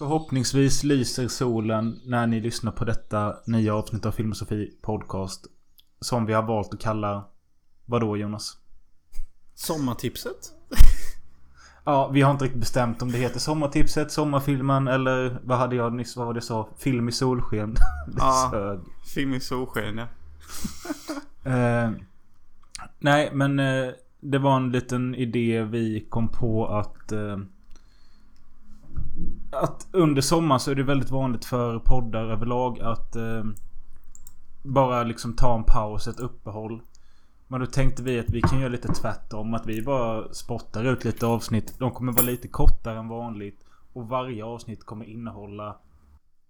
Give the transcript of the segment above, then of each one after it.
Förhoppningsvis lyser solen när ni lyssnar på detta nya avsnitt av Filmosofi Podcast. Som vi har valt att kalla... Vadå Jonas? Sommartipset? Ja, vi har inte riktigt bestämt om det heter Sommartipset, Sommarfilmen eller vad hade jag nyss, vad var det jag sa? Film i solsken. Ja. sög. Film i solsken ja. Eh, nej, men eh, det var en liten idé vi kom på att... Eh, att under sommaren så är det väldigt vanligt för poddar överlag att eh, bara liksom ta en paus, ett uppehåll. Men då tänkte vi att vi kan göra lite tvärtom. Att vi bara spottar ut lite avsnitt. De kommer vara lite kortare än vanligt. Och varje avsnitt kommer innehålla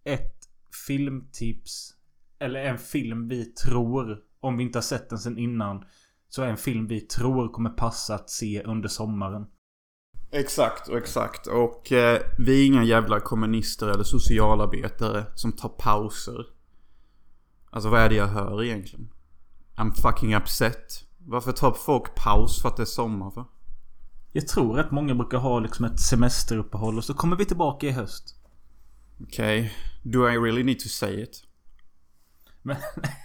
ett filmtips. Eller en film vi tror, om vi inte har sett den sen innan. Så är en film vi tror kommer passa att se under sommaren. Exakt och exakt. Och eh, vi är inga jävla kommunister eller socialarbetare som tar pauser. Alltså vad är det jag hör egentligen? I'm fucking upset. Varför tar folk paus för att det är sommar för? Jag tror att många brukar ha liksom ett semesteruppehåll och så kommer vi tillbaka i höst. Okej. Do I really need to say it? Men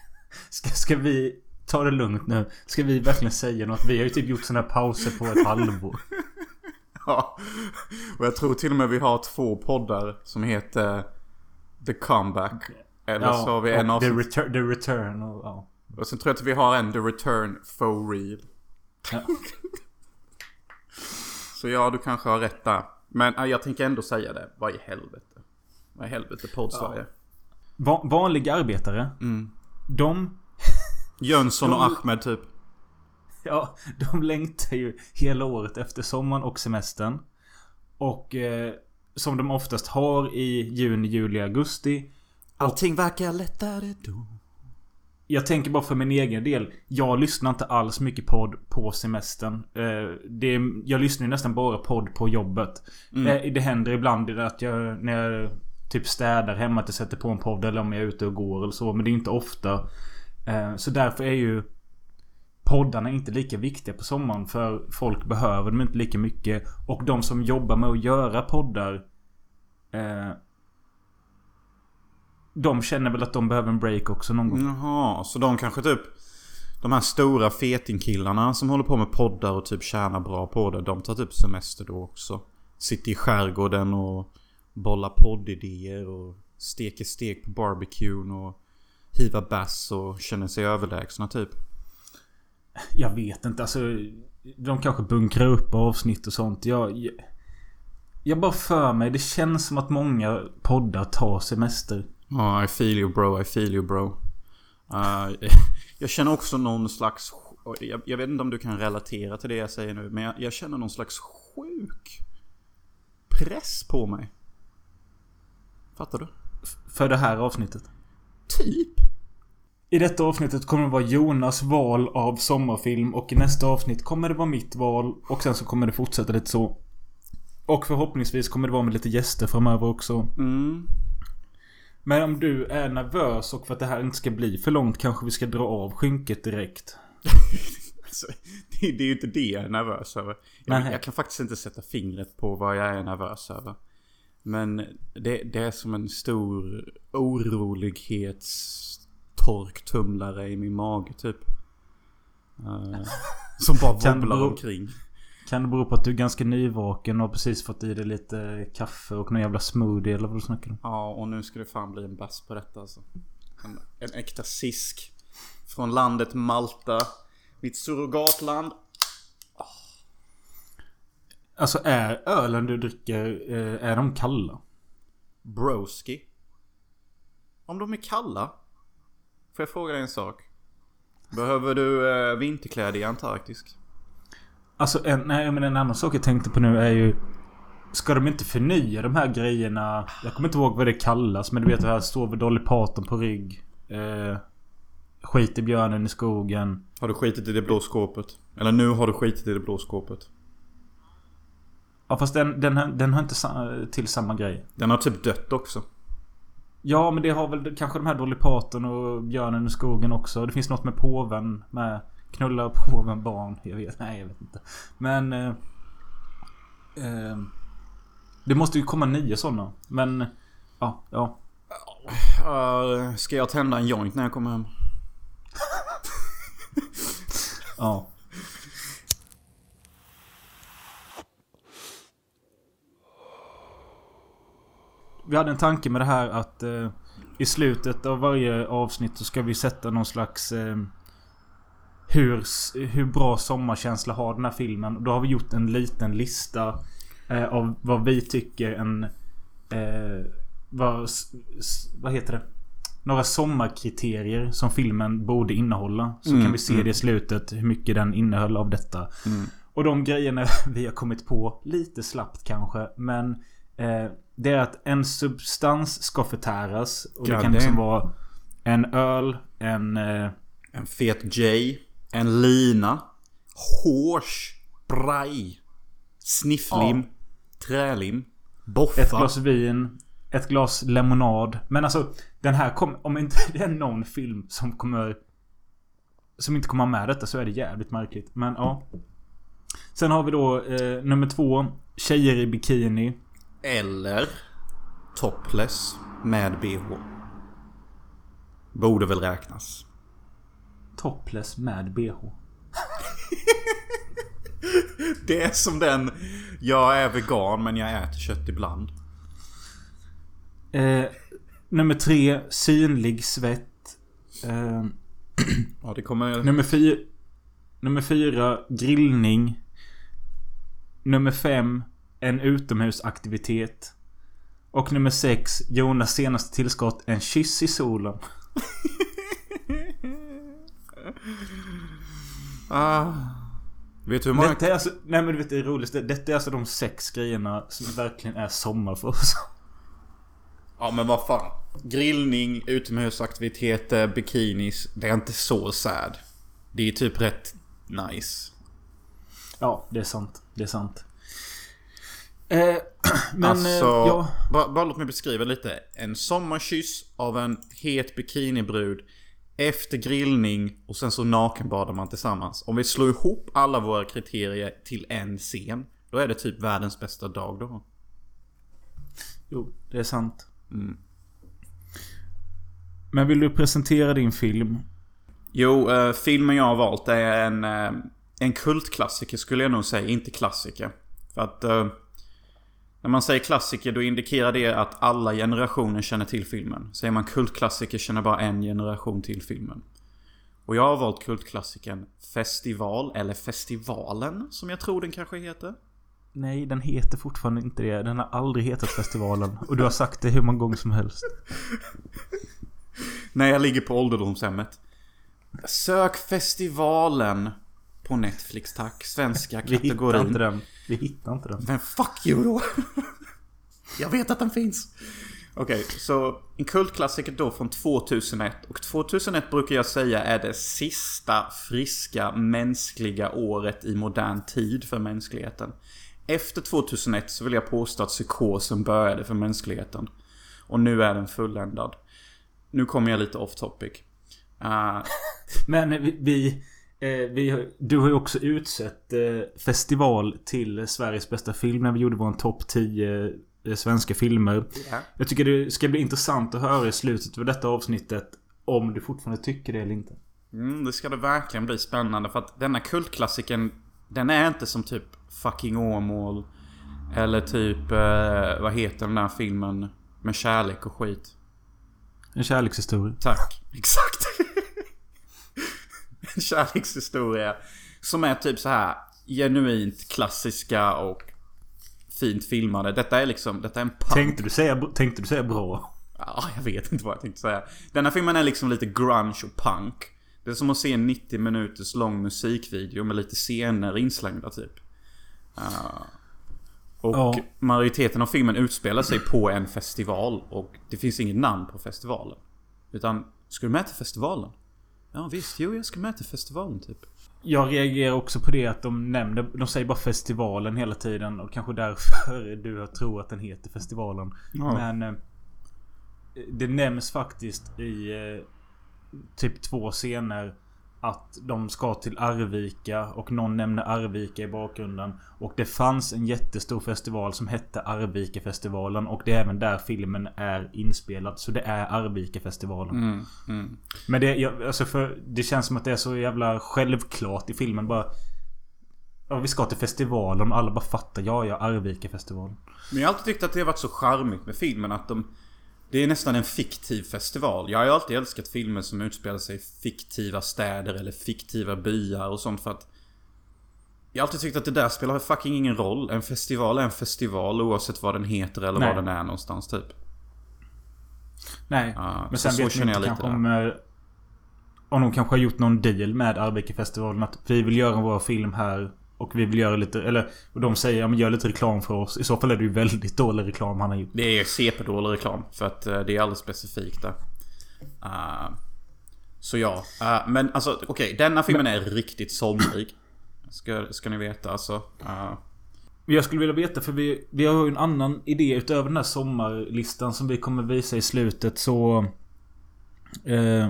ska, ska vi ta det lugnt nu? Ska vi verkligen säga något? Vi har ju typ gjort såna här pauser på ett halvår. Ja. Och jag tror till och med vi har två poddar som heter The Comeback. Eller så har vi en och the, return, the Return och ja. Och sen tror jag att vi har en The Return for real. Ja. Så ja, du kanske har rätt där. Men jag tänker ändå säga det. Vad i helvete? Vad i helvete podd-Sverige? Va vanliga arbetare. Mm. De... Jönsson och Ahmed typ. Ja, de längtar ju hela året efter sommaren och semestern. Och eh, som de oftast har i juni, juli, augusti. Allting verkar lättare då. Jag tänker bara för min egen del. Jag lyssnar inte alls mycket podd på semestern. Eh, det, jag lyssnar ju nästan bara podd på jobbet. Eh, det händer ibland att jag när jag typ städar hemma att jag sätter på en podd eller om jag är ute och går eller så. Men det är inte ofta. Eh, så därför är ju poddarna är inte lika viktiga på sommaren. För folk behöver dem inte lika mycket. Och de som jobbar med att göra poddar. Eh, de känner väl att de behöver en break också någon gång. Jaha, så de kanske typ... De här stora fetingkillarna som håller på med poddar och typ tjänar bra på det. De tar typ semester då också. Sitter i skärgården och bollar poddidéer och steker stek på barbecuen och hivar bass och känner sig överlägsna typ. Jag vet inte. Alltså, de kanske bunkrar upp avsnitt och sånt. Jag, jag, jag bara för mig. Det känns som att många poddar tar semester. Ja, I feel you bro, I feel you bro. Uh, jag känner också någon slags... Jag, jag vet inte om du kan relatera till det jag säger nu, men jag, jag känner någon slags sjuk press på mig. Fattar du? För det här avsnittet. Typ. I detta avsnittet kommer det vara Jonas val av sommarfilm. Och i nästa avsnitt kommer det vara mitt val. Och sen så kommer det fortsätta lite så. Och förhoppningsvis kommer det vara med lite gäster framöver också. Mm. Men om du är nervös och för att det här inte ska bli för långt kanske vi ska dra av skynket direkt. Alltså, det, det är ju inte det jag är nervös över. Jag, jag kan faktiskt inte sätta fingret på vad jag är nervös över. Men det, det är som en stor orolighetstorktumlare i min mage typ. Eh, som bara wobblar omkring. Kan det bero på att du är ganska nyvaken och precis fått i dig lite kaffe och någon jävla smoothie eller vad du snackar om? Ja, och nu ska det fan bli en bass på detta alltså. En, en äkta sisk. Från landet Malta. Mitt surrogatland. Alltså är ölen du dricker, eh, är de kalla? Broski. Om de är kalla. Får jag fråga dig en sak? Behöver du eh, vinterkläder i Antarktis? Alltså en, nej men en annan sak jag tänkte på nu är ju Ska de inte förnya de här grejerna? Jag kommer inte ihåg vad det kallas men du vet det här står vid Dolly Parton på rygg. Eh, skit i björnen i skogen. Har du skitit i det blå skåpet? Eller nu har du skitit i det blå skåpet. Ja fast den, den, den har inte sa, till samma grej. Den har typ dött också. Ja men det har väl kanske de här Dolly Parton och björnen i skogen också. Det finns något med påven med. Knulla påven barn. Jag vet, nej jag vet inte. Men... Eh, eh, Det måste ju komma nio sådana. Men... Ja, ja. Uh, ska jag tända en joint när jag kommer hem? Ja. Vi hade en tanke med det här att eh, i slutet av varje avsnitt så ska vi sätta någon slags... Eh, hur, hur bra sommarkänsla har den här filmen. Då har vi gjort en liten lista eh, av vad vi tycker en... Eh, vad, vad heter det? Några sommarkriterier som filmen borde innehålla. Så Mm, kan vi se mm. det i slutet hur mycket den innehöll av detta. Mm. Och de grejerna vi har kommit på, lite slappt kanske, men eh, det är att en substans ska förtäras. Och det God kan liksom vara en öl, en... Eh, En fet J. En lina. Hårs. Braj. Snifflim. Trälim. Boffa. ett glas vin, ett glas lemonad. Men alltså, den här kommer... Om inte det är någon film som kommer... Som inte kommer med detta så är det jävligt märkligt. Men ja. Sen har vi då eh, nummer två. Tjejer i bikini. Eller topless med bh. Borde väl räknas. Topless med bh. Det är som den Jag är vegan men jag äter kött ibland. Eh, nummer tre. Synlig svett. Eh, Ja det kommer... nummer fyra. Nummer fyra. Grillning. Nummer fem. En utomhusaktivitet. Och nummer sex. Jonas senaste tillskott. En kyss i solen. Ah. Vet du hur många... Detta är alltså... Nej men du vet det är roligt. Detta är alltså de sex grejerna som verkligen är sommar för oss. Ja men vad fan. Grillning, utomhusaktiviteter, bikinis. Det är inte så sad. Det är typ rätt nice. Ja, det är sant. Det är sant. Eh, men... alltså, eh, ja. bara, bara låt mig beskriva lite. En sommarkyss av en het bikinibrud. Efter grillning och sen så nakenbadar man tillsammans. Om vi slår ihop alla våra kriterier till en scen. Då är det typ världens bästa dag då. Jo, det är sant. Mm. Men vill du presentera din film? Jo, eh, filmen jag har valt är en, eh, en kultklassiker skulle jag nog säga, inte klassiker. För att när man säger klassiker då indikerar det att alla generationer känner till filmen. Säger man kultklassiker känner bara en generation till filmen. Och jag har valt kultklassikern Festival, eller Festivalen som jag tror den kanske heter. Nej, den heter fortfarande inte det. Den har aldrig hetat festivalen. Och du har sagt det hur många gånger som helst. När jag ligger på ålderdomshemmet. Sök festivalen på Netflix tack. Svenska Vi hittar kategorin. inte den. Vi hittar inte den. Men fuck you då! Jag vet att den finns. Okej, så en kultklassiker då från 2001. Och 2001 brukar jag säga är det sista friska mänskliga året i modern tid för mänskligheten. Efter 2001 så vill jag påstå att psykosen började för mänskligheten. Och nu är den fulländad. Nu kommer jag lite off topic. Uh, Men vi... vi, vi har- du har ju också utsett eh, festival till Sveriges bästa film när vi gjorde vår topp 10 eh, svenska filmer. ja. Jag tycker det ska bli intressant att höra i slutet av detta avsnittet om du fortfarande tycker det eller inte. Mm, det ska det verkligen bli spännande för att denna kultklassiken Den är inte som typ Fucking Åmål Eller typ, eh, vad heter den där filmen Med kärlek och skit En kärlekshistoria. Tack, exakt kärlekshistoria Som är typ så här Genuint klassiska och Fint filmade. Detta är liksom, detta är en punk Tänkte du säga, tänkte du säga bra? Ja, jag vet inte vad jag tänkte säga. Denna filmen är liksom lite grunge och punk. Det är som att se en 90 minuters lång musikvideo med lite scener inslängda typ. Uh, och Ja. majoriteten av filmen utspelar sig på en festival och det finns inget namn på festivalen. Utan, ska du med till festivalen? Ja visst, jo jag ska med till festivalen typ. Jag reagerar också på det att de nämner... De säger bara festivalen hela tiden. Och kanske därför du tror att den heter festivalen. Ja. Men... eh, Det nämns faktiskt i... eh, Typ två scener. Att de ska till Arvika och någon nämner Arvika i bakgrunden. Och det fanns en jättestor festival som hette Arvikafestivalen och det är även där filmen är inspelad. Så det är Arvikafestivalen. Mm, mm. Men det, jag, alltså för, det känns som att det är så jävla självklart i filmen bara... Ja, vi ska till festivalen och alla bara fattar. Ja, ja, Arvikafestivalen. Men jag har alltid tyckt att det har varit så charmigt med filmen att de... Det är nästan en fiktiv festival. Jag har ju alltid älskat filmer som utspelar sig i fiktiva städer eller fiktiva byar och sånt för att... Jag har alltid tyckt att det där spelar fucking ingen roll. En festival är en festival oavsett vad den heter eller Nej. var den är någonstans typ. Nej, Ja, men så sen så vet känner man jag inte lite kanske om... eh, Om de kanske har gjort någon deal med Arvikafestivalen. Att vi vill göra vår film här. Och vi vill göra lite... Eller... Och de säger ja men gör lite reklam för oss. I så fall är det ju väldigt dålig reklam han har gjort. Det är CP-dålig reklam. För att eh, det är alldeles specifikt där. Uh, så ja. Uh, men alltså okej. denna filmen är riktigt somrig. Ska, ska ni veta alltså. Uh, Jag skulle vilja veta för vi, vi har ju en annan idé utöver den här sommarlistan som vi kommer visa i slutet så... Eh,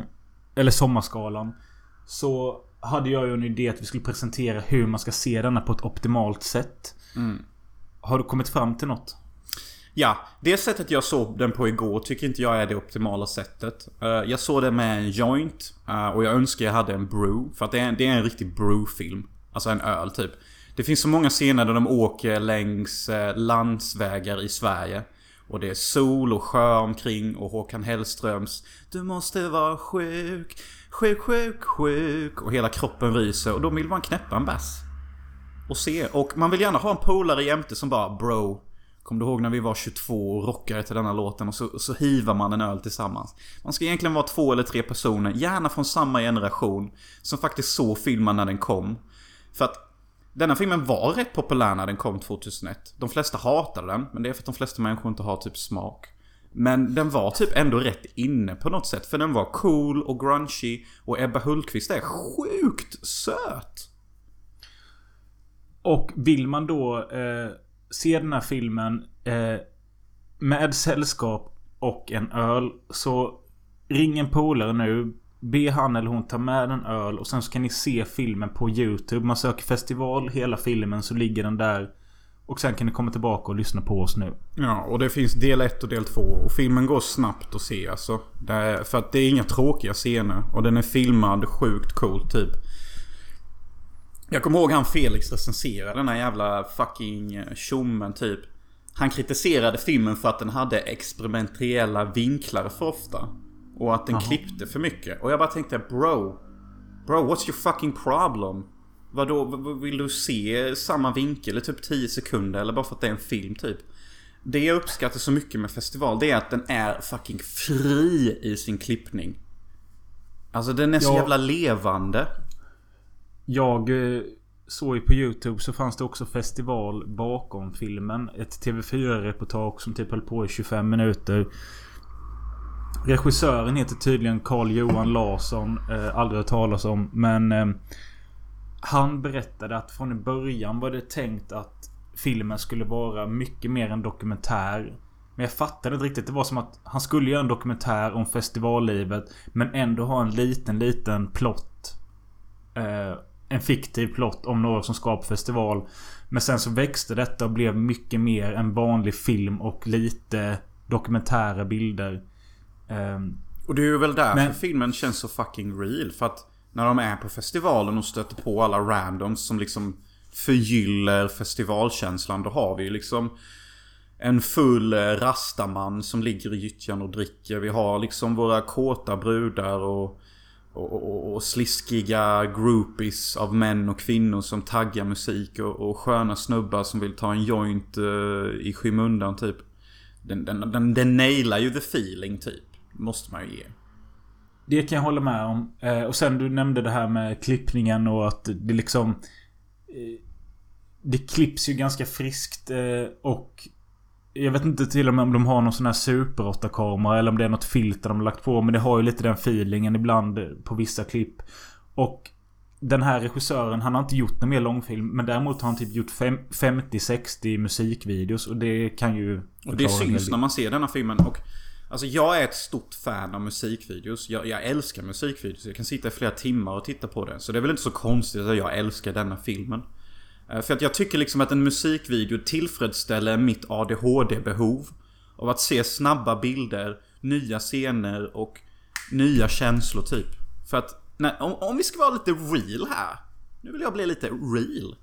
eller sommarskalan. Så hade jag ju en idé att vi skulle presentera hur man ska se denna på ett optimalt sätt. mm. Har du kommit fram till något? Ja, det sättet jag såg den på igår tycker inte jag är det optimala sättet. Eh, jag såg den med en joint eh, och jag önskar jag hade en brew. För att det är, en- det är en riktig brew-film. Alltså en öl typ. Det finns så många scener där de åker längs eh, landsvägar i Sverige. Och det är sol och sjö omkring och Håkan Hellströms Du måste vara sjuk, sjuk, sjuk, sjuk. Och hela kroppen ryser och då vill man knäppa en bass. Och se. Och man vill gärna ha en polare jämte som bara Bro. Kommer du ihåg när vi var 22 och rockade till denna låten och så, så hivar man en öl tillsammans. Man ska egentligen vara två eller tre personer, gärna från samma generation, som faktiskt såg filmen när den kom. För att denna filmen var rätt populär när den kom 2001. De flesta hatade den, men det är för att de flesta människor inte har typ smak. Men den var typ ändå rätt inne på något sätt, för den var cool och grungy och Ebba Hultqvist är sjukt söt. Och vill man då eh, se den här filmen eh, med sällskap och en öl så ring en polare nu. Be han eller hon ta med en öl och sen så kan ni se filmen på YouTube. Man söker festival, hela filmen så ligger den där. Och sen kan ni komma tillbaka och lyssna på oss nu. Ja, och det finns del 1 och del 2. Och filmen går snabbt att se alltså. Är, för att det är inga tråkiga scener. Och den är filmad sjukt cool typ. Jag kommer ihåg han Felix recenserade den här jävla fucking eh, tjommen typ. Han kritiserade filmen för att den hade experimentella vinklar för ofta. Och att den Jaha. klippte för mycket. Och jag bara tänkte bro. Bro, what's your fucking problem? Vadå, vill du se samma vinkel i typ 10 sekunder eller bara för att det är en film typ? Det jag uppskattar så mycket med festival det är att den är fucking fri i sin klippning. Alltså den är så Ja. jävla levande. Jag eh, såg ju på YouTube så fanns det också festival bakom filmen. Ett TV4-reportage som typ höll på i 25 minuter. Regissören heter tydligen Carl Johan Larsson. Eh, aldrig hört talas om. Men eh, han berättade att från början var det tänkt att filmen skulle vara mycket mer en dokumentär. Men jag fattade inte riktigt. Det var som att han skulle göra en dokumentär om festivallivet. Men ändå ha en liten, liten plott. Eh, en fiktiv plott om några som ska på festival. Men sen så växte detta och blev mycket mer en vanlig film och lite dokumentära bilder. Ehm, Och det är ju väl därför Men- filmen känns så fucking real. För att när de är på festivalen och stöter på alla randoms som liksom förgyller festivalkänslan. Då har vi ju liksom en full eh, rastaman som ligger i gyttjan och dricker. Vi har liksom våra kåta brudar och, och, och, och sliskiga groupies av män och kvinnor som taggar musik. Och, och sköna snubbar som vill ta en joint uh, i skymundan typ. Den, den, den, den nailar ju the feeling typ. Måste man ju ge. Det kan jag hålla med om. Eh, och sen du nämnde det här med klippningen och att det liksom... Eh, det klipps ju ganska friskt eh, och... Jag vet inte till och med om de har någon sån här super 8-kamera eller om det är något filter de har lagt på. Men det har ju lite den feelingen ibland eh, på vissa klipp. Och den här regissören, han har inte gjort någon mer långfilm. Men däremot har han typ gjort fem- 50-60 musikvideos. Och det kan ju... Och det syns när man ser denna filmen. Och Alltså jag är ett stort fan av musikvideos. Jag, jag älskar musikvideos. Jag kan sitta i flera timmar och titta på det. Så det är väl inte så konstigt att jag älskar denna filmen. Eh, för att jag tycker liksom att en musikvideo tillfredsställer mitt ADHD-behov. Av att se snabba bilder, nya scener och nya känslor typ. För att, nej, om, om vi ska vara lite real här. Nu vill jag bli lite real.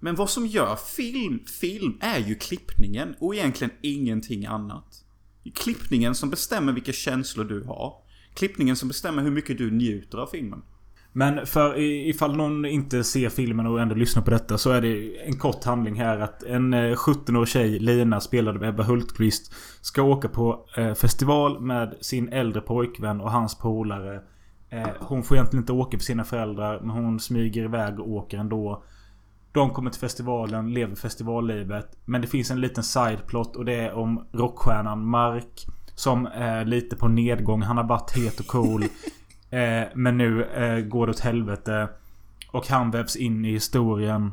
Men vad som gör film, film är ju klippningen och egentligen ingenting annat. Klippningen som bestämmer vilka känslor du har. Klippningen som bestämmer hur mycket du njuter av filmen. Men för ifall någon inte ser filmen och ändå lyssnar på detta så är det en kort handling här att en eh, 17-årig tjej, Lina, spelad av Ebba Hultqvist, ska åka på eh, festival med sin äldre pojkvän och hans polare. Eh, hon får egentligen inte åka för sina föräldrar men hon smyger iväg och åker ändå. De kommer till festivalen, lever festivallivet. Men det finns en liten sideplot och det är om rockstjärnan Mark. Som är lite på nedgång. Han har varit het och cool. Eh, men nu eh, går det åt helvete. Och han vävs in i historien.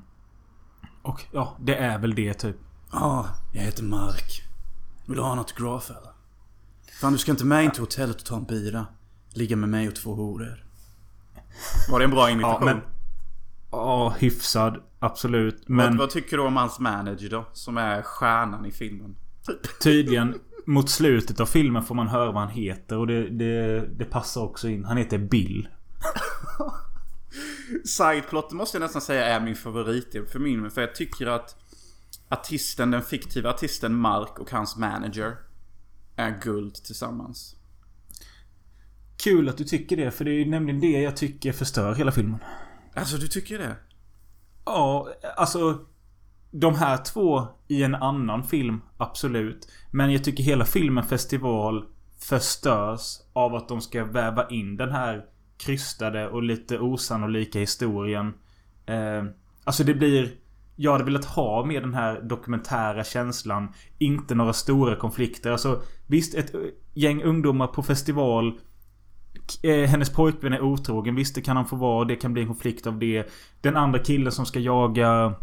Och ja, det är väl det typ. Ja, jag heter Mark. Vill du ha en autograf eller? Fan, du ska inte med in till hotellet och ta en bira. Ligga med mig och två horor. Var det en bra Ja, imitation? men... Ja, hyfsad. Absolut. vad, Men vad tycker du om hans manager då? Som är stjärnan i filmen. tydligen mot slutet av filmen får man höra vad han heter. Och det, det, det passar också in. Han heter Bill. Sideplotten måste jag nästan säga är min favorit för min. För jag tycker att artisten, den fiktiva artisten Mark och hans manager är guld tillsammans. Kul att du tycker det. För det är nämligen det jag tycker förstör hela filmen. Alltså du tycker det? Ja, alltså... De här två i en annan film, absolut. Men jag tycker hela filmen Festival förstörs av att de ska väva in den här krystade och lite osannolika historien. Eh, alltså det blir... Jag hade velat ha med den här dokumentära känslan. Inte några stora konflikter. Alltså visst, ett gäng ungdomar på festival eh, hennes pojkvän är otrogen. Visst, det kan han få vara. Det kan bli en konflikt av det. Den andra killen som ska jaga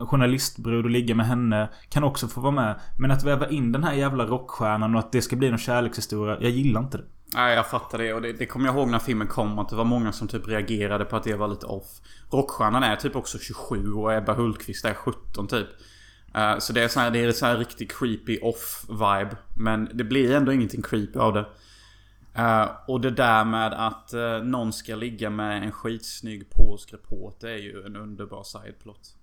journalistbrud och ligga med henne kan också få vara med. Men att väva in den här jävla rockstjärnan och att det ska bli någon kärlekshistoria. Jag gillar inte det. Nej, jag fattar det. Och det, det kommer jag ihåg när filmen kom. Att det var många som typ reagerade på att det var lite off. Rockstjärnan är typ också 27 och Ebba Hultqvist är 17 typ. Eh, så det är så här, det är så här riktigt creepy off-vibe. Men det blir ändå ingenting creepy av det. Eh, och det där med att uh, någon ska ligga med en skitsnygg polsk reporter är ju en underbar sideplot.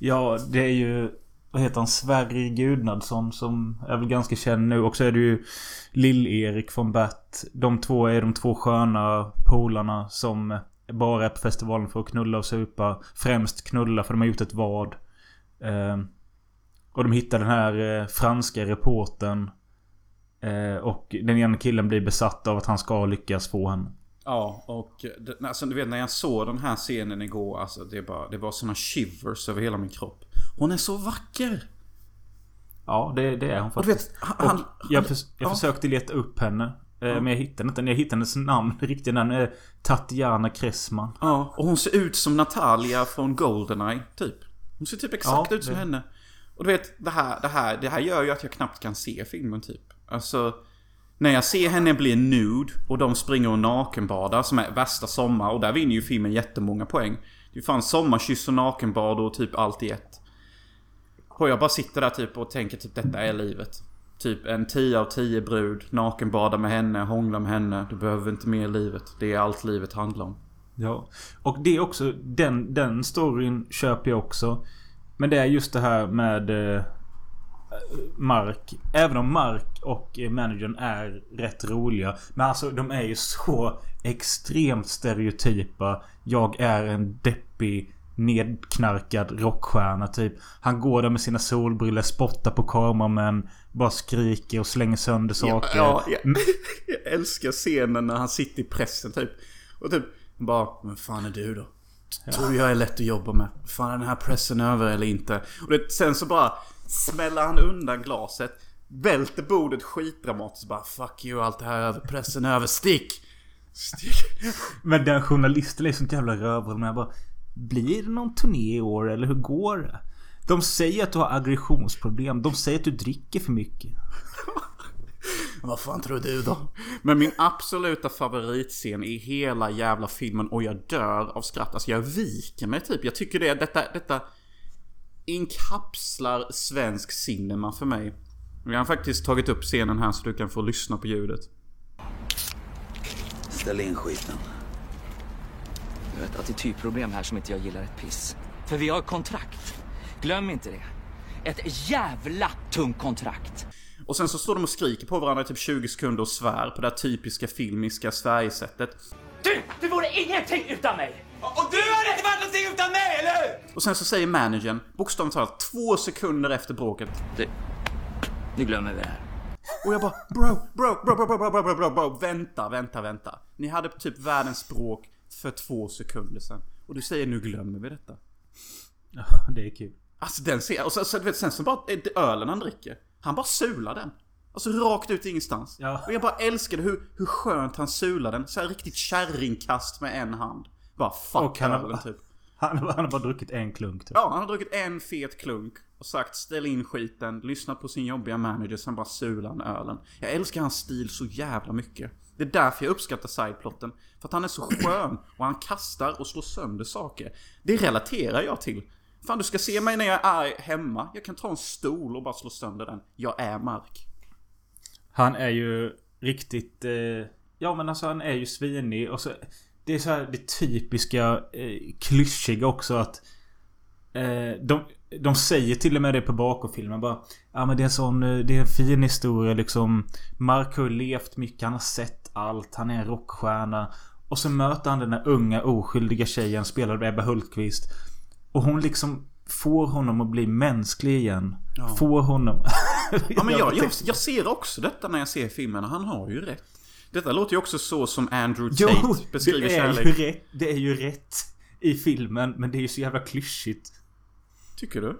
Ja, det är ju... Vad heter han? Sverrir Gudnadsson som är väl ganska känd nu. Och så är det ju Lill-Erik från Bert. De två är de två sköna polarna som bara är på festivalen för att knulla och supa. Främst knulla för de har gjort ett vad. Uh, och de hittar den här franska reportern. Eh, och den ena killen blir besatt av att han ska lyckas få henne. Ja, och alltså, du vet när jag såg den här scenen igår. Alltså det, bara, det var såna shivers över hela min kropp. Hon är så vacker! Ja, det, det är hon faktiskt. vet, han... Och jag, han- förs- jag ja. försökte leta upp henne. eh, Men jag hittade inte. Jag hittade hennes namn. Riktiga namn är Tatjana Kressman. Ja, och hon ser ut som Natalia från Goldeneye, typ. Hon ser typ exakt Ja, ut som det- henne. Och du vet, det här, det, här, det här gör ju att jag knappt kan se filmen, typ. Alltså... När jag ser henne bli nude och de springer och nakenbadar som är värsta sommar och där vinner ju filmen jättemånga poäng. Det är fan sommarkyss och nakenbad och typ allt i ett. Och jag bara sitter där typ och tänker typ detta är livet. Typ en 10 av 10 brud, nakenbada med henne, hångla med henne. Du behöver inte mer i livet. Det är allt livet handlar om. Ja. Och det är också... Den, den storyn köper jag också. Men det är just det här med... Eh, Mark. Även om Mark och managern är rätt roliga. Men alltså de är ju så extremt stereotypa. Jag är en deppig nedknarkad rockstjärna typ. Han går där med sina solbrillor, spottar på kameramän. Bara skriker och slänger sönder saker. Ja, ja, jag, jag älskar scenen när han sitter i pressen typ. Och typ bara, men fan är du då? Tror jag är lätt att jobba med. Fan är den här pressen över eller inte? Och det, sen så bara smäller han undan glaset. Välter bordet skitdramatiskt bara fuck you allt det här är över. Pressen över. Stick! Stick! Men den journalisten är sånt jävla rövhål. Men jag bara... Blir det någon turné i år eller hur går det? De säger att du har aggressionsproblem. De säger att du dricker för mycket. Vad fan tror du då? Men min absoluta favoritscen i hela jävla filmen och jag dör av skratt. Alltså jag viker mig typ. Jag tycker det, detta, detta inkapslar svensk cinema för mig. Jag har faktiskt tagit upp scenen här så du kan få lyssna på ljudet. Ställ in skiten. Du har ett attitydproblem här som inte jag gillar ett piss. För vi har kontrakt. Glöm inte det. Ett jävla tungt kontrakt. Och sen så står de och skriker på varandra i typ 20 sekunder och svär på det här typiska filmiska Sverigesättet. Du! Du vore ingenting utan mig! Och du hade inte varit någonting utan mig, eller hur? Och sen så säger managern, bokstavligt talat två sekunder efter bråket. Du, nu glömmer vi det här. Och jag bara bro, bro, bro, bro, bro, bro, bro, bro, bro, bro, vänta, vänta, vänta. Ni hade typ världens bråk för två sekunder sedan. Och du säger nu glömmer vi detta. Ja, det är kul. Alltså den ser, och så, så, du vet, sen så bara, det ölen han dricker. Han bara sular den. Alltså rakt ut ingenstans. Ja. Och jag bara älskade hur, hur skönt han sular den. Så här riktigt kärringkast med en hand. Bara fuck Och han har- ölen typ. Han, han har bara druckit en klunk typ. Ja, han har druckit en fet klunk och sagt ställ in skiten, lyssna på sin jobbiga manager, sen bara sular han ölen. Jag älskar hans stil så jävla mycket. Det är därför jag uppskattar sideplotten. För att han är så skön och han kastar och slår sönder saker. Det relaterar jag till. Fan, du ska se mig när jag är hemma. Jag kan ta en stol och bara slå sönder den. Jag är Mark. Han är ju riktigt... Eh, ja men alltså han är ju svinig och så... Det är så här det typiska eh, klyschiga också att... Eh, de, de säger till och med det på bakom-filmen bara... Ja men det är en sån... eh, Det är en fin historia liksom. Mark har ju levt mycket, han har sett allt, han är en rockstjärna. Och så möter han den där unga oskyldiga tjejen spelad av Ebba Hultqvist. Och hon liksom får honom att bli mänsklig igen. Får honom... Ja men jag, jag, jag ser också detta när jag ser filmen. Han har ju rätt. Detta låter ju också så som Andrew Tate Jo, beskriver det är, kärlek. ju rätt, det är ju rätt i filmen, men det är ju så jävla klyschigt. Tycker du?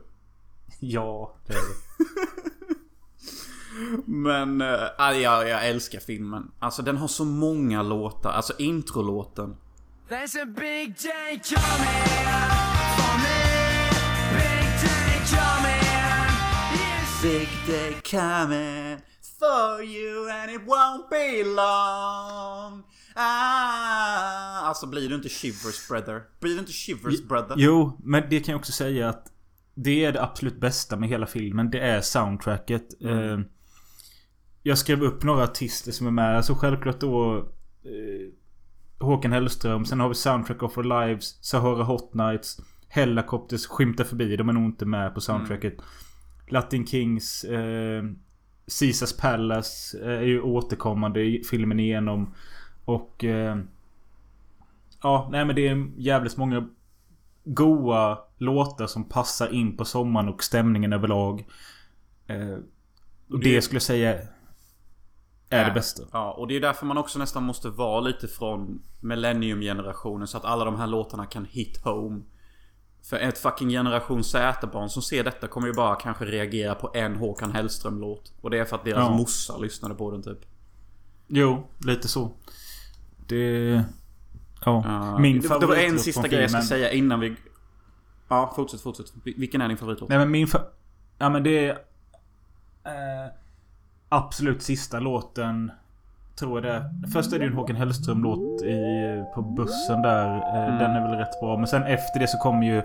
Ja, det är det. Men, äh, jag, jag älskar filmen. Alltså den har så många låtar. Alltså introlåten. There's a big day coming for me. Big day coming. For you and it won't be long. Ah. Alltså blir du inte shivers brother? Blir du inte shivers brother? Jo, men det kan jag också säga att det är det absolut bästa med hela filmen. Det är soundtracket. Eh, jag skrev upp några artister som är med. Alltså självklart då eh, Håkan Hellström. Sen har vi Soundtrack of Our Lives. Sahara Hot Nights. Hellacopters skymtar förbi. De är nog inte med på soundtracket. Latin Kings. Caesars Palace eh, är ju återkommande i filmen igenom. Och... Eh, ja, nej men det är jävligt många goa låtar som passar in på sommaren och stämningen överlag. Eh, och det skulle jag säga är det bästa. Ja, och det är därför man också nästan måste vara lite från Millennium-generationen så att alla de här låtarna kan hit home. För ett fucking generation Z-barn som ser detta kommer ju bara kanske reagera på en Håkan Hellström-låt. Och det är för att deras Ja. morsa lyssnade på den typ. Jo, lite så. Det... Ja. Min det, det var en sista grej jag ska säga innan vi... Ja, fortsätt, fortsätt. Vil- Vilken är din favoritlåt? Nej men min fa- Ja men det är... Eh, absolut sista låten. Tror det. Först är det ju en Håkan Hellström-låt på bussen där. Eh, Den är väl rätt bra. Men sen efter det så kommer ju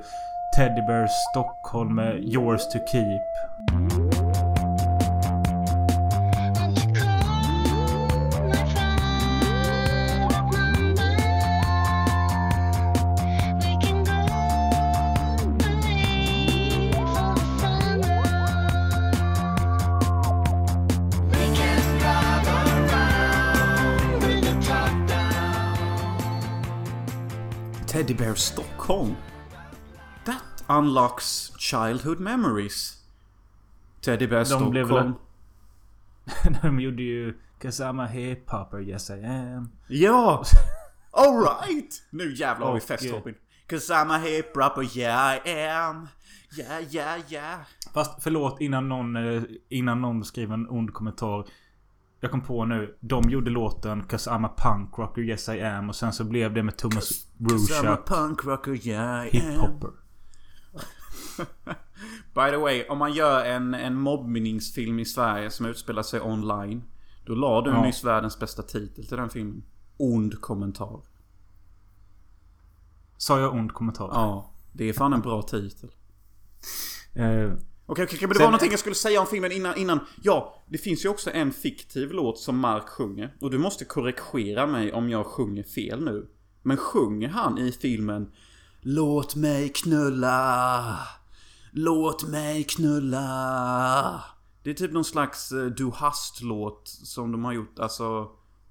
Teddy Bear Stockholm med Yours to Keep. Teddy Bear Stockholm. That unlocks childhood memories. Teddy Bear De blev Stockholm. väl- De gjorde ju... Cause I'm a hip hopper, yes I am. Ja! Alright! Nu jävlar har vi fest eh, Robin. Cause I'm a hip rapper, yeah I am. Yeah, yeah, yeah. Fast förlåt innan någon, eh, innan någon skriver en ond kommentar. Jag kom på nu. De gjorde låten 'Cause I'm a punk rocker, yes I am' och sen så blev det med Thomas Cause I'm a punk rocker, yeah I hiphopper. By the way, om man gör en, en mobbningsfilm i Sverige som utspelar sig online. Då la du Ja. nyss världens bästa titel till den filmen. Ond kommentar. Sa jag ond kommentar? Ja, det är fan en bra titel. Eh, Okej, okej, okej, men det Sen- var någonting jag skulle säga om filmen innan, innan. Ja, det finns ju också en fiktiv låt som Mark sjunger. Och du måste korrigera mig om jag sjunger fel nu. Men sjunger han i filmen Låt mig knulla Låt mig knulla Det är typ någon slags eh, Du Hast-låt som de har gjort, alltså...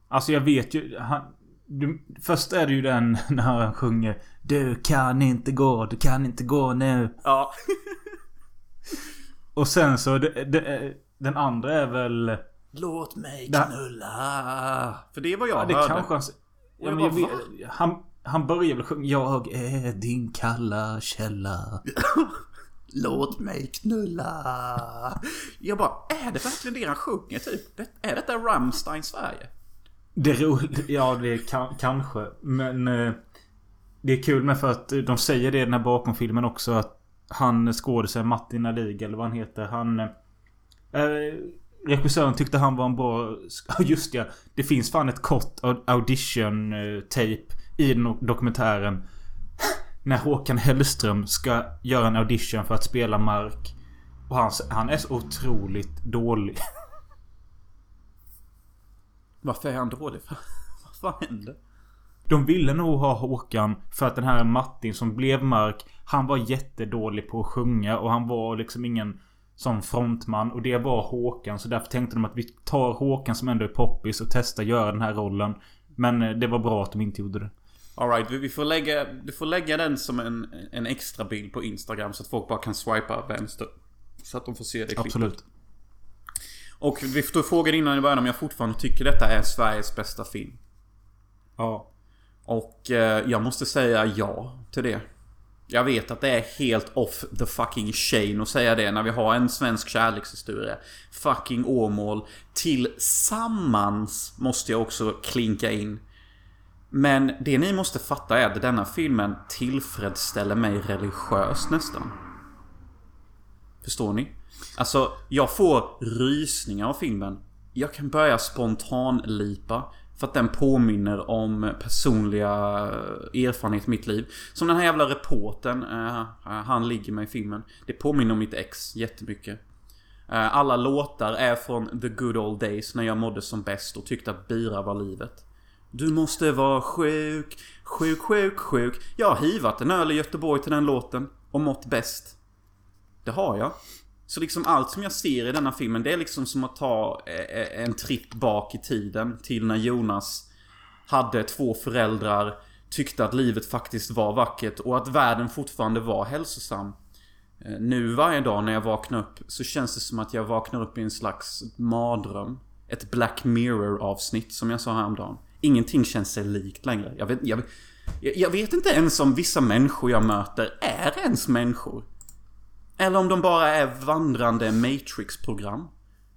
Alltså jag vet ju... Han, du, först är det ju den när han sjunger Du kan inte gå, du kan inte gå nu. Ja. Och sen så... Det, det, den andra är väl... Låt mig Det- knulla För det är vad jag Ja, det hörde. kanske han... Ja, men jag vet, han, han börjar väl sjunga Jag är din kalla källa. Låt mig knulla. Jag bara, är det verkligen det han sjunger typ? Det, är detta Rammstein Sverige? Det är roligt. Ja, det kan, kanske. Men... Eh, det är kul med för att de säger det i den här bakomfilmen också att han skådisen, Martin Alig eller vad han heter. Han... Eh, regissören tyckte han var en bra... Ja just ja. Det finns fan ett kort audition eh, tape i dokumentären. När Håkan Hellström ska göra en audition för att spela Mark. Och han, han är så otroligt dålig. Varför är han dålig? Vad fan händer? De ville nog ha Håkan för att den här Martin som blev Mark Han var jättedålig på att sjunga och han var liksom ingen Sån frontman och det var Håkan så därför tänkte de att vi tar Håkan som ändå är poppis och testar göra den här rollen Men eh, det var bra att de inte gjorde det Alright, vi får lägga, du får lägga den som en, en extra bild på Instagram så att folk bara kan swipa vänster. Så att de får se det klippet. Absolut Och vi får fråga innan i början om jag fortfarande tycker detta är Sveriges bästa film. Ja och eh, jag måste säga ja till det. Jag vet att det är helt off the fucking chain att säga det när vi har en svensk kärlekshistoria. Fucking Åmål. Tillsammans måste jag också klinka in. Men det ni måste fatta är att denna filmen tillfredsställer mig religiöst nästan. Förstår ni? Alltså, jag får rysningar av filmen. Jag kan börja spontanlipa. För att den påminner om personliga eh, erfarenheter i mitt liv. Som den här jävla reporten uh, eh, eh, han ligger med i filmen. Det påminner om mitt ex jättemycket. Uh, alla låtar är från the good old days när jag mådde som bäst och tyckte att bira var livet. Du måste vara sjuk, sjuk, sjuk, sjuk. Jag har hivat en öl i Göteborg till den låten och mått bäst. Det har jag. Så liksom allt som jag ser i denna filmen det är liksom som att ta eh, eh, en tripp bak i tiden till när Jonas hade två föräldrar, tyckte att livet faktiskt var vackert och att världen fortfarande var hälsosam. Eh, nu varje dag när jag vaknar upp så känns det som att jag vaknar upp i en slags mardröm. Ett Black Mirror avsnitt som jag sa häromdagen. Ingenting känns sig likt längre. Jag vet, jag jag vet inte ens om vissa människor jag möter är ens människor. Eller om de bara är vandrande Matrix-program.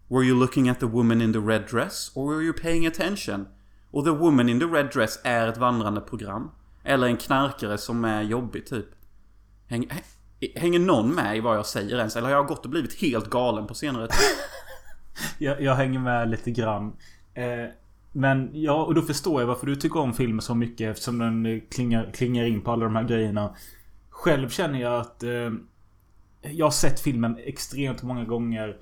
Were you looking at the woman in the red dress? Or were you paying attention? Och the woman in the red dress är ett vandrande program. Eller en knarkare som är jobbig typ. Häng, hänger någon med i vad jag säger ens? Eller har jag gått och blivit helt galen på senare tid? Jag, jag hänger med lite grann. Eh, men ja, och då förstår jag varför du tycker om filmen så mycket eftersom den klingar, klingar in på alla de här grejerna. Själv känner jag att... Eh, jag har sett filmen extremt många gånger.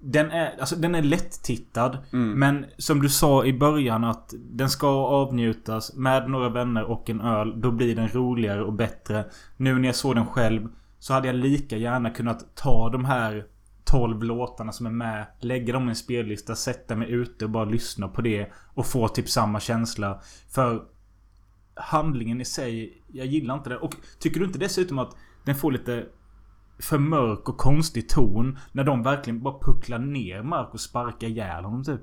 Den är, alltså, den är lätt-tittad. Men som du sa i början att den ska avnjutas med några vänner och en öl. Då blir den roligare och bättre. Nu när jag såg den själv så hade jag lika gärna kunnat ta de här 12 låtarna som är med. Lägga dem i en spellista, sätta mig ute och bara lyssna på det. Och få typ samma känsla. För handlingen i sig, jag gillar inte det. Och tycker du inte dessutom att den får lite för mörk och konstig ton när de verkligen bara pucklar ner Mark och sparkar ihjäl honom typ.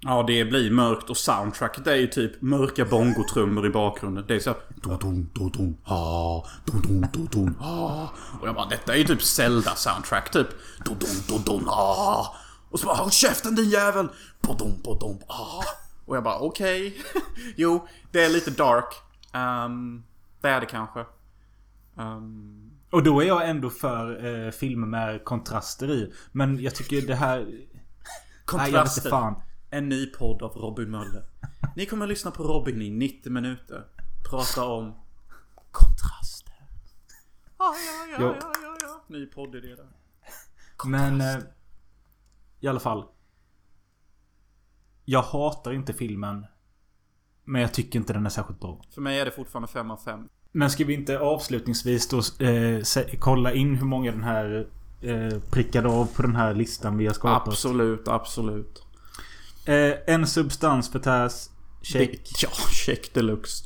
Ja, det blir mörkt och soundtracket är ju typ mörka bongotrummor i bakgrunden. Det är såhär... Och jag bara, detta är ju typ Zelda-soundtrack typ. Och så bara, håll käften din jävel! Och jag bara, okej. jo, det är lite dark. Um, det är det kanske. Um, och då är jag ändå för eh, filmer med kontraster i. Men jag tycker det här... Nej, jag vet inte Kontraster. fan. En ny podd av Robin Möller. Ni kommer att lyssna på Robin i 90 minuter. Prata om kontraster. Ja, ja, ja, ja, ja, ja. Ny poddidé där. Men... Eh, I alla fall. Jag hatar inte filmen. Men jag tycker inte den är särskilt bra. För mig är det fortfarande 5 av 5. Men ska vi inte avslutningsvis då eh, kolla in hur många den här eh, prickade av på den här listan vi har skapat? Absolut, absolut. Eh, en substans förtärs. Check. Ja, check deluxe.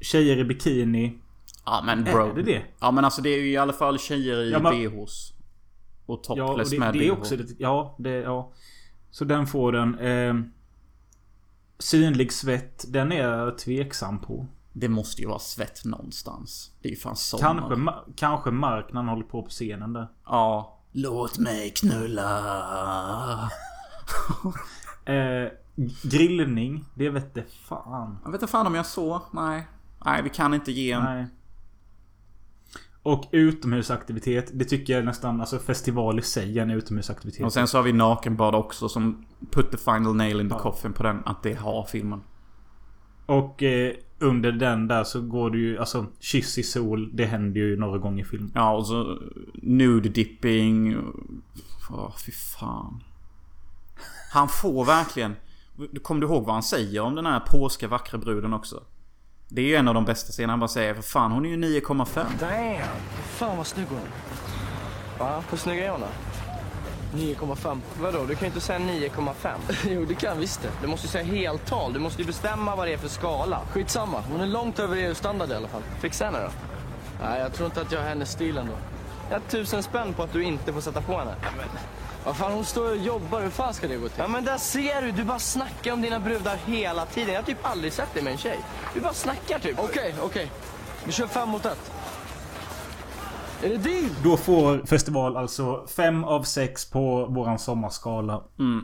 Tjejer i bikini. Ja men bro. Är det det? Ja men alltså det är ju i alla fall tjejer i Ja, men- bhs. Och Ja, och topless det, med det är också lite... Ja, det... Ja. Så den får den. Eh, synlig svett. Den är jag tveksam på. Det måste ju vara svett någonstans. Det är ju fan sommar. Kanske, ma- kanske Mark när han håller på på scenen där. Ja. Låt mig knulla. Eh, grillning. Det vet det fan. Jag vet inte fan om jag så. Nej. Nej, vi kan inte ge en... Nej. Och utomhusaktivitet. Det tycker jag nästan, alltså festival i sig är en utomhusaktivitet. Och sen så har vi nakenbad också som put the final nail in the Ja. coffin på den. Att det har filmen. Och eh, under den där så går det ju, alltså kyss i sol. Det händer ju några gånger i film. Ja, och så nude dipping. Åh, fy fan. Han får verkligen... Kommer du ihåg vad han säger om den här polska vackra bruden också? Det är ju en av de bästa scenerna. Han bara säger för fan hon är ju 9,5. Damn! Fan vad snygg hon är. Va? Hur snygg är hon då? 9,5. Vadå, du kan ju inte säga 9,5. jo, det kan visst det. Du måste ju säga heltal. Du måste ju bestämma vad det är för skala. Skitsamma, hon är långt över EU-standard i alla fall. Fixa henne då. Nej, jag tror inte att jag har hennes stil ändå. Jag har tusen spänn på att du inte får sätta på henne. men... Vad fan, hon står och jobbar. Hur fan ska det gå till? Ja, men där ser du. Du bara snackar om dina brudar hela tiden. Jag har typ aldrig sett dig med en tjej. Du bara snackar typ. Okej, okej. Vi kör fem mot ett. Är det deal? Då får festival alltså 5 av 6 på våran sommarskala. Mm.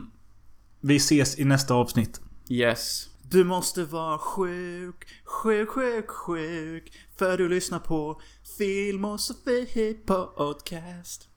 Vi ses i nästa avsnitt. Yes. Du måste vara sjuk, sjuk, sjuk, sjuk. För du lyssnar på Filmosofi Podcast.